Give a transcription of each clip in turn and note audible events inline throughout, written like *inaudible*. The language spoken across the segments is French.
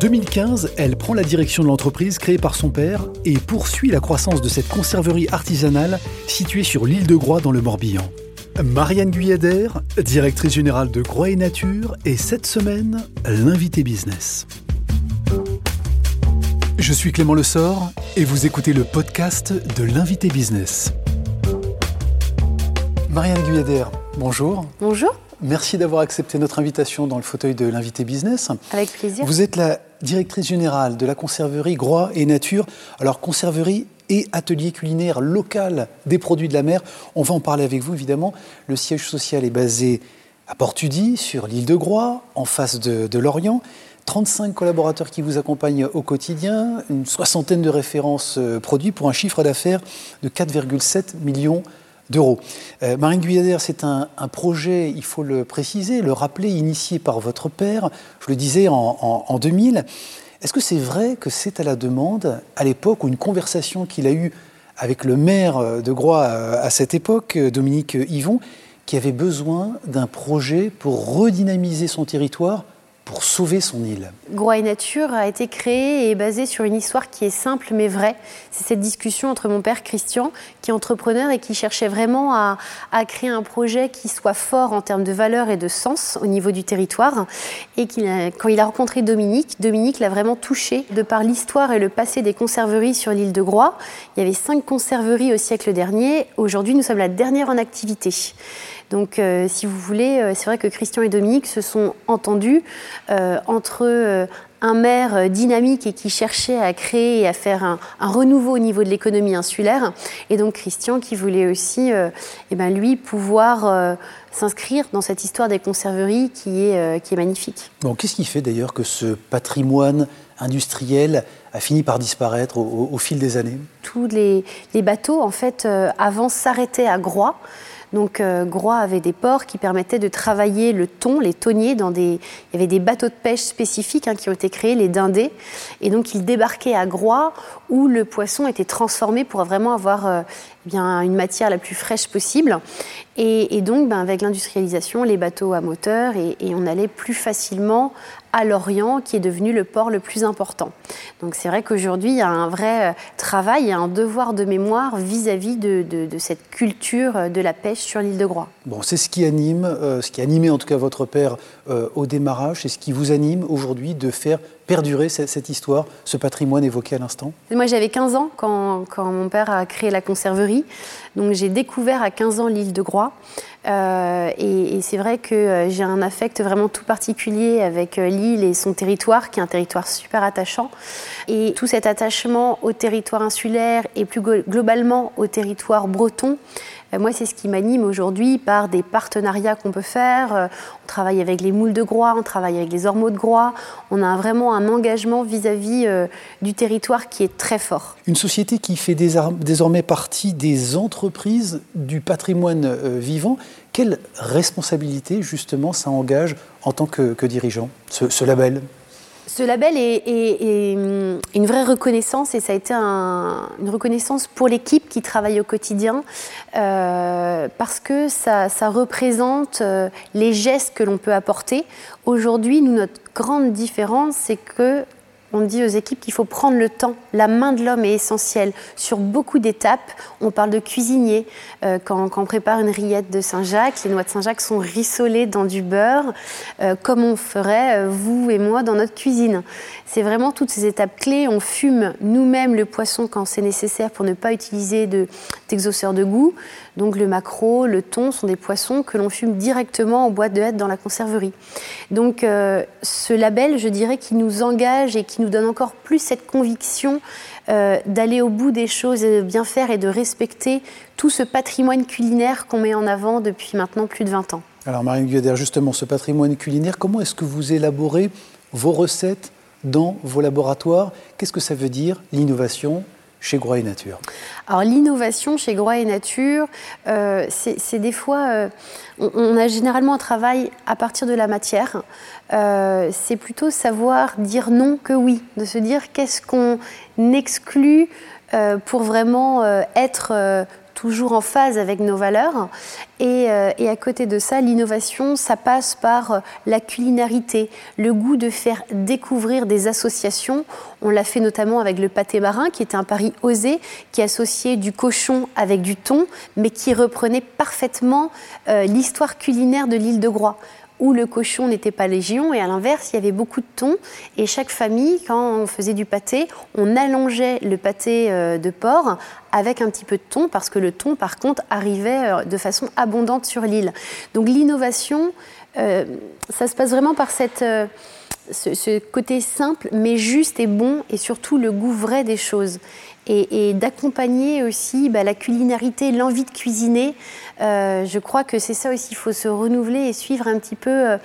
2015, elle prend la direction de l'entreprise créée par son père et poursuit la croissance de cette conserverie artisanale située sur l'île de Groix dans le Morbihan. Marianne Guyader, directrice générale de Groix et Nature, et cette semaine, l'invité business. Je suis Clément Lessort et vous écoutez le podcast de l'invité business. Marianne Guyader, bonjour. Bonjour. Merci d'avoir accepté notre invitation dans le fauteuil de l'invité business. Avec plaisir. Vous êtes la directrice générale de la conserverie Groix et Nature. Alors, conserverie et atelier culinaire local des produits de la mer. On va en parler avec vous, évidemment. Le siège social est basé à Portudi, sur l'île de Groix, en face de, de Lorient. 35 collaborateurs qui vous accompagnent au quotidien, une soixantaine de références euh, produits pour un chiffre d'affaires de 4,7 millions d'euros. Euh, Marine Guyader, c'est un, projet, il faut le préciser, le rappeler, initié par votre père, je le disais, en, 2000. Est-ce que c'est vrai que c'est à la demande, à l'époque, ou une conversation qu'il a eue avec le maire de Groix euh, à cette époque, Dominique Yvon, qui avait besoin d'un projet pour redynamiser son territoire pour sauver son île. Groix et Nature a été créé et est basé sur une histoire qui est simple mais vraie. C'est cette discussion entre mon père Christian, qui est entrepreneur et qui cherchait vraiment à, créer un projet qui soit fort en termes de valeur et de sens au niveau du territoire. Et quand il a rencontré Dominique, Dominique l'a vraiment touché de par l'histoire et le passé des conserveries sur l'île de Groix. Il y avait cinq conserveries au siècle dernier. Aujourd'hui, nous sommes la dernière en activité. Donc, euh, si vous voulez, euh, c'est vrai que Christian et Dominique se sont entendus euh, entre un maire dynamique et qui cherchait à créer et à faire un, renouveau au niveau de l'économie insulaire, et donc Christian qui voulait aussi, eh ben, lui, pouvoir s'inscrire dans cette histoire des conserveries qui est, qui est magnifique. Bon, qu'est-ce qui fait d'ailleurs que ce patrimoine industriel a fini par disparaître au, fil des années Tous les, bateaux, en fait, avant s'arrêtaient à Groix. Donc euh, Groix avait des ports qui permettaient de travailler le thon, les thoniers, dans des... il y avait des bateaux de pêche spécifiques hein, qui ont été créés, les dindés, et donc ils débarquaient à Groix où le poisson était transformé pour vraiment avoir euh, eh bien, une matière la plus fraîche possible. Et, donc ben, avec l'industrialisation, les bateaux à moteur, et, et on allait plus facilement à Lorient, qui est devenu le port le plus important. Donc c'est vrai qu'aujourd'hui, il y a un vrai euh, travail, il un devoir de mémoire vis-à-vis de, cette culture euh, de la pêche sur l'île de Groix. Bon, c'est ce qui anime, euh, ce qui animait en tout cas votre père au démarrage, c'est ce qui vous anime aujourd'hui de faire perdurer cette, histoire, ce patrimoine évoqué à l'instant? Moi, j'avais 15 ans quand, mon père a créé la conserverie. Donc, j'ai découvert à 15 ans l'île de Groix. Euh, et, c'est vrai que euh, j'ai un affect vraiment tout particulier avec euh, l'île et son territoire, qui est un territoire super attachant. Et tout cet attachement au territoire insulaire et plus globalement au territoire breton, euh, moi, c'est ce qui m'anime aujourd'hui par des partenariats qu'on peut faire. Euh, on travaille avec les moules de Groix, on travaille avec les ormeaux de Groix. On a vraiment un engagement vis-à-vis euh, du territoire qui est très fort. Une société qui fait désormais partie des entreprises du patrimoine vivant. Quelle responsabilité, justement, ça engage en tant que, dirigeant, ce label? Ce label est, hum, une vraie reconnaissance et ça a été une reconnaissance pour l'équipe qui travaille au quotidien euh, parce que ça, représente euh, les gestes que l'on peut apporter. Aujourd'hui, notre grande différence, c'est que on dit aux équipes qu'il faut prendre le temps. La main de l'homme est essentielle sur beaucoup d'étapes. On parle de cuisinier. Euh, quand, on prépare une rillette de Saint-Jacques, les noix de Saint-Jacques sont rissolées dans du beurre, euh, comme on ferait euh, vous et moi dans notre cuisine. C'est vraiment toutes ces étapes clés. On fume nous-mêmes le poisson quand c'est nécessaire pour ne pas utiliser d'exauceur de, goût. Donc le maquereau, le thon sont des poissons que l'on fume directement en boîte de hêtre dans la conserverie. Donc ce label, je dirais, qui nous engage et qui nous donne encore plus cette conviction euh, d'aller au bout des choses et de bien faire et de respecter tout ce patrimoine culinaire qu'on met en avant depuis maintenant plus de 20 ans. Alors Marine Guyader, justement, ce patrimoine culinaire, comment est-ce que vous élaborez vos recettes dans vos laboratoires? Qu'est-ce que ça veut dire l'innovation? Chez Groix et Nature Alors l'innovation chez Groix et Nature, euh, c'est des fois, euh, on, a généralement un travail à partir de la matière. Euh, c'est plutôt savoir dire non que oui, de se dire qu'est-ce qu'on exclut pour vraiment être toujours en phase avec nos valeurs. Et, et à côté de ça, l'innovation, ça passe par la culinarité, le goût de faire découvrir des associations. On l'a fait notamment avec le pâté marin, qui était un pari osé, qui associait du cochon avec du thon, mais qui reprenait parfaitement l'histoire culinaire de l'île de Groix où le cochon n'était pas légion et à l'inverse, il y avait beaucoup de thon. Et chaque famille, quand on faisait du pâté, on allongeait le pâté euh, de porc avec un petit peu de thon parce que le thon, par contre, arrivait euh, de façon abondante sur l'île. Donc l'innovation, euh, ça se passe vraiment par cette ce, côté simple, mais juste et bon, et surtout le goût vrai des choses. Et, d'accompagner aussi bah, la culinarité, l'envie de cuisiner. Euh, je crois que c'est ça aussi, il faut se renouveler et suivre un petit peu euh,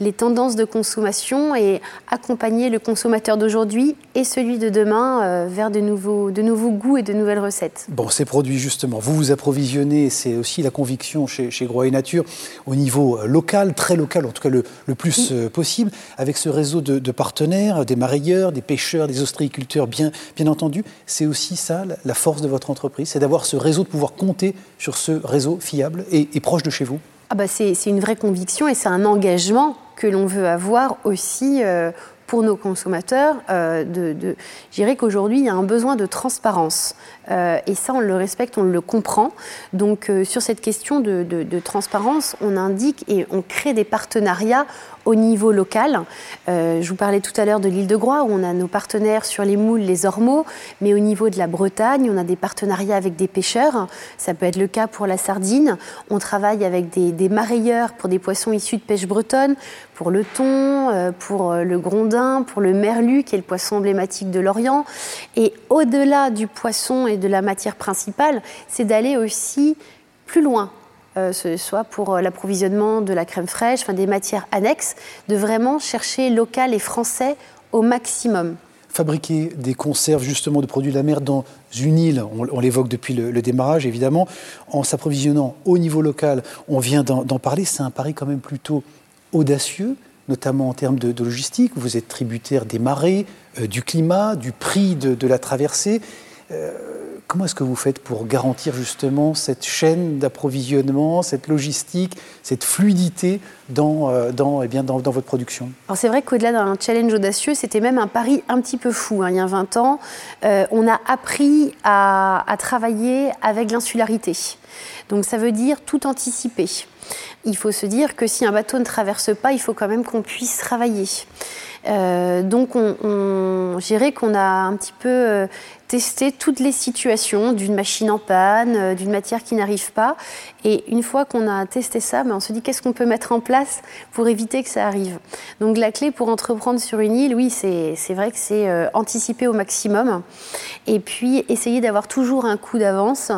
les tendances de consommation et accompagner le consommateur d'aujourd'hui et celui de demain euh, vers de nouveaux, de nouveaux goûts et de nouvelles recettes. Bon, ces produits justement, vous vous approvisionnez, c'est aussi la conviction chez, chez Groix et Nature, au niveau local, très local, en tout cas le, le plus possible, avec ce réseau de, partenaires, des marailleurs, des pêcheurs, des ostréiculteurs, bien, bien entendu. C'est aussi ça la force de votre entreprise, c'est d'avoir ce réseau, de pouvoir compter sur ce réseau fiable et, proche de chez vous? Ah bah c'est une vraie conviction et c'est un engagement que l'on veut avoir aussi euh, pour nos consommateurs. Euh, de, de, je dirais qu'aujourd'hui, il y a un besoin de transparence. Euh, et ça, on le respecte, on le comprend. Donc, sur cette question de, transparence, on indique et on crée des partenariats au niveau local. Euh, je vous parlais tout à l'heure de l'île de Groix, où on a nos partenaires sur les moules, les ormeaux, mais au niveau de la Bretagne, on a des partenariats avec des pêcheurs. Ça peut être le cas pour la sardine. On travaille avec des, des marailleurs pour des poissons issus de pêche bretonne, pour le thon, euh, pour euh, le grondin, pour le merlu, qui est le poisson emblématique de l'Orient. Et au-delà du poisson et de la matière principale, c'est d'aller aussi plus loin euh, soit pour euh, l'approvisionnement de la crème fraîche, enfin des matières annexes, de vraiment chercher local et français au maximum. Fabriquer des conserves justement de produits de la mer dans une île, on, l'évoque depuis le, démarrage évidemment, en s'approvisionnant au niveau local, on vient d'en parler, c'est un pari quand même plutôt audacieux, notamment en termes de, logistique. Vous êtes tributaire des marées, euh, du climat, du prix de, la traversée. Comment est-ce que vous faites pour garantir justement cette chaîne d'approvisionnement, cette logistique, cette fluidité dans, euh, eh votre production? Alors c'est vrai qu'au-delà d'un challenge audacieux, c'était même un pari un petit peu fou. Hein. Il y a 20 ans, euh, on a appris à travailler avec l'insularité. Donc ça veut dire tout anticiper. Il faut se dire que si un bateau ne traverse pas, il faut quand même qu'on puisse travailler. Euh, donc, on, on dirais qu'on a un petit peu euh, testé toutes les situations d'une machine en panne, euh, d'une matière qui n'arrive pas. Et une fois qu'on a testé ça, ben, on se dit qu'est-ce qu'on peut mettre en place pour éviter que ça arrive? Donc, la clé pour entreprendre sur une île, oui, c'est vrai que c'est anticiper au maximum. Et puis, essayer d'avoir toujours un coup d'avance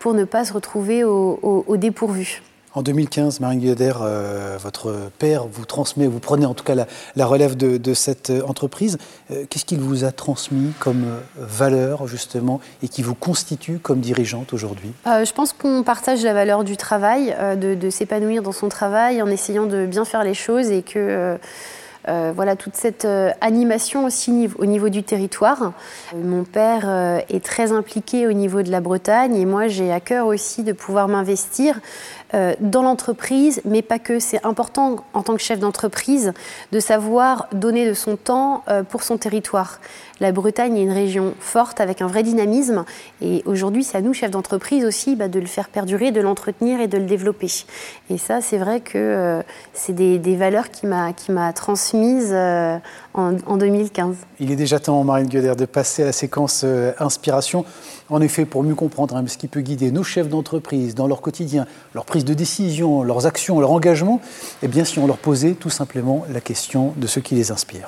pour ne pas se retrouver au, au dépourvu. En 2015, Marine Guyader, euh, votre père vous transmet, vous prenez en tout cas la, relève de, cette euh, entreprise. Euh, qu'est-ce qu'il vous a transmis comme valeur justement et qui vous constitue comme dirigeante aujourd'hui? Je pense qu'on partage la valeur du travail, de, s'épanouir dans son travail en essayant de bien faire les choses et que voilà toute cette animation aussi au niveau du territoire. mon père est très impliqué au niveau de la Bretagne et moi j'ai à cœur aussi de pouvoir m'investir euh, dans l'entreprise, mais pas que. C'est important en tant que chef d'entreprise de savoir donner de son temps euh, pour son territoire. La Bretagne est une région forte avec un vrai dynamisme et aujourd'hui c'est à nous, chefs d'entreprise aussi, bah, de le faire perdurer, de l'entretenir et de le développer. Et ça c'est vrai que euh, c'est des, valeurs qui m'a transmises en, 2015. Il est déjà temps, Marine Gueder, de passer à la séquence inspiration. En effet, pour mieux comprendre hein, ce qui peut guider nos chefs d'entreprise dans leur quotidien, leur prise de décision, leurs actions, leur engagement, eh bien si on leur posait tout simplement la question de ce qui les inspire.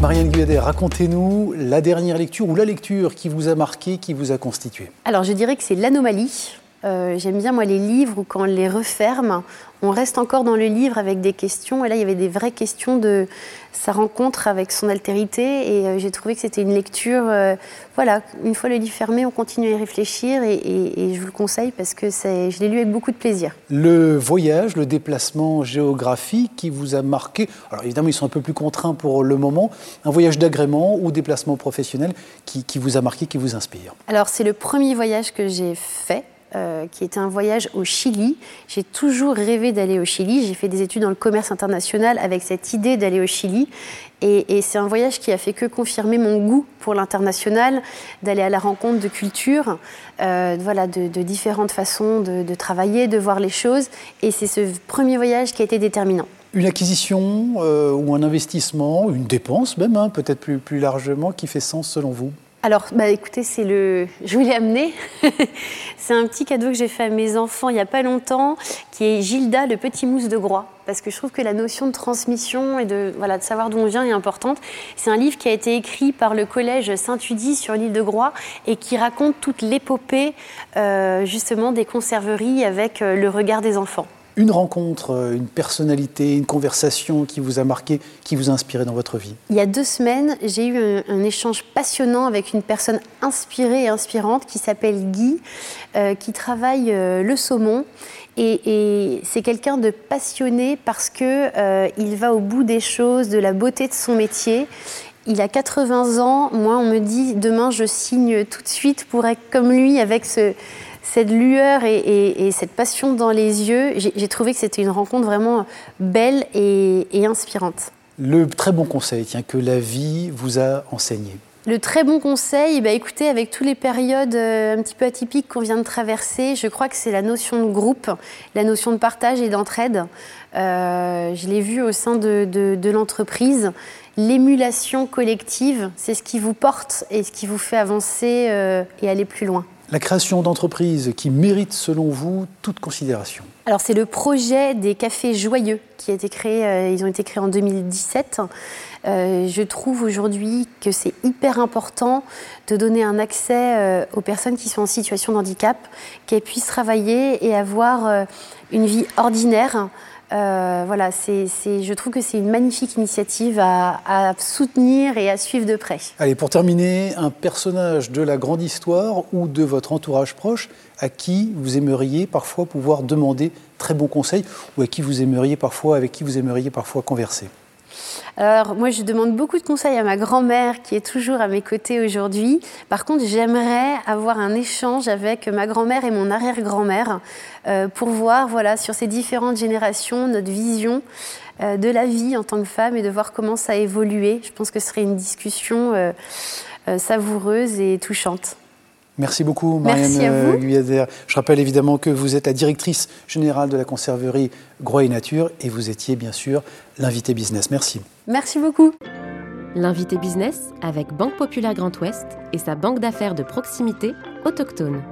Marianne Guyadet, racontez-nous la dernière lecture ou la lecture qui vous a marqué, qui vous a constitué. Alors je dirais que c'est l'anomalie Euh, j'aime bien, moi, les livres où quand on les referme, on reste encore dans le livre avec des questions. Et là, il y avait des vraies questions de sa rencontre avec son altérité. Et euh, j'ai trouvé que c'était une lecture. Euh, voilà, une fois le livre fermé, on continue à y réfléchir. Et, je vous le conseille parce que je l'ai lu avec beaucoup de plaisir. Le voyage, le déplacement géographique qui vous a marqué. Alors évidemment, ils sont un peu plus contraints pour le moment. Un voyage d'agrément ou déplacement professionnel qui, qui vous a marqué, qui vous inspire? Alors, c'est le premier voyage que j'ai fait. Euh, qui était un voyage au Chili. J'ai toujours rêvé d'aller au Chili. J'ai fait des études dans le commerce international avec cette idée d'aller au Chili. Et, c'est un voyage qui a fait que confirmer mon goût pour l'international, d'aller à la rencontre de cultures, euh, voilà, de, différentes façons de, travailler, de voir les choses. Et c'est ce premier voyage qui a été déterminant. Une acquisition euh, ou un investissement, une dépense même, hein, peut-être plus, plus largement, qui fait sens selon vous? Alors, bah, écoutez, c'est le. Je vous l'ai amené. *laughs* c'est un petit cadeau que j'ai fait à mes enfants il n'y a pas longtemps, qui est Gilda, le petit mousse de Groix. Parce que je trouve que la notion de transmission et de, voilà, de savoir d'où on vient est importante. C'est un livre qui a été écrit par le collège Saint-Udie sur l'île de Groix et qui raconte toute l'épopée, euh, justement, des conserveries avec euh, le regard des enfants une rencontre, euh, une personnalité, une conversation qui vous a marqué, qui vous a inspiré dans votre vie? Il y a deux semaines, j'ai eu un, échange passionnant avec une personne inspirée et inspirante qui s'appelle Guy, euh, qui travaille euh, le saumon. Et, c'est quelqu'un de passionné parce que il va au bout des choses, de la beauté de son métier. Il a 80 ans. Moi, on me dit demain, je signe tout de suite pour être comme lui avec ce, cette lueur et, cette passion dans les yeux, j'ai trouvé que c'était une rencontre vraiment belle et, inspirante. Le très bon conseil tiens, que la vie vous a enseigné le très bon conseil, bah écoutez, avec toutes les périodes euh, un petit peu atypiques qu'on vient de traverser, je crois que c'est la notion de groupe, la notion de partage et d'entraide. Euh, je l'ai vu au sein de, l'entreprise. L'émulation collective, c'est ce qui vous porte et ce qui vous fait avancer euh, et aller plus loin la création d'entreprises qui méritent, selon vous, toute considération Alors, c'est le projet des cafés joyeux qui a été créé, euh, ils ont été créés en 2017. Euh, je trouve aujourd'hui que c'est hyper important de donner un accès euh, aux personnes qui sont en situation de handicap, qu'elles puissent travailler et avoir une vie ordinaire euh, voilà, c'est, je trouve que c'est une magnifique initiative à, soutenir et à suivre de près. Allez, pour terminer, un personnage de la grande histoire ou de votre entourage proche à qui vous aimeriez parfois pouvoir demander très bons conseils ou à qui vous aimeriez parfois, avec qui vous aimeriez parfois converser alors, moi, je demande beaucoup de conseils à ma grand-mère qui est toujours à mes côtés aujourd'hui. Par contre, j'aimerais avoir un échange avec ma grand-mère et mon arrière-grand-mère euh, pour voir, sur ces différentes générations, notre vision euh, de la vie en tant que femme et de voir comment ça a évolué. Je pense que ce serait une discussion euh, savoureuse et touchante. Merci beaucoup, Marianne Guyader. Je rappelle évidemment que vous êtes la directrice générale de la conserverie Groix et Nature et vous étiez bien sûr l'invité business. Merci. Merci beaucoup. L'invité business avec Banque Populaire Grand Ouest et sa banque d'affaires de proximité autochtone.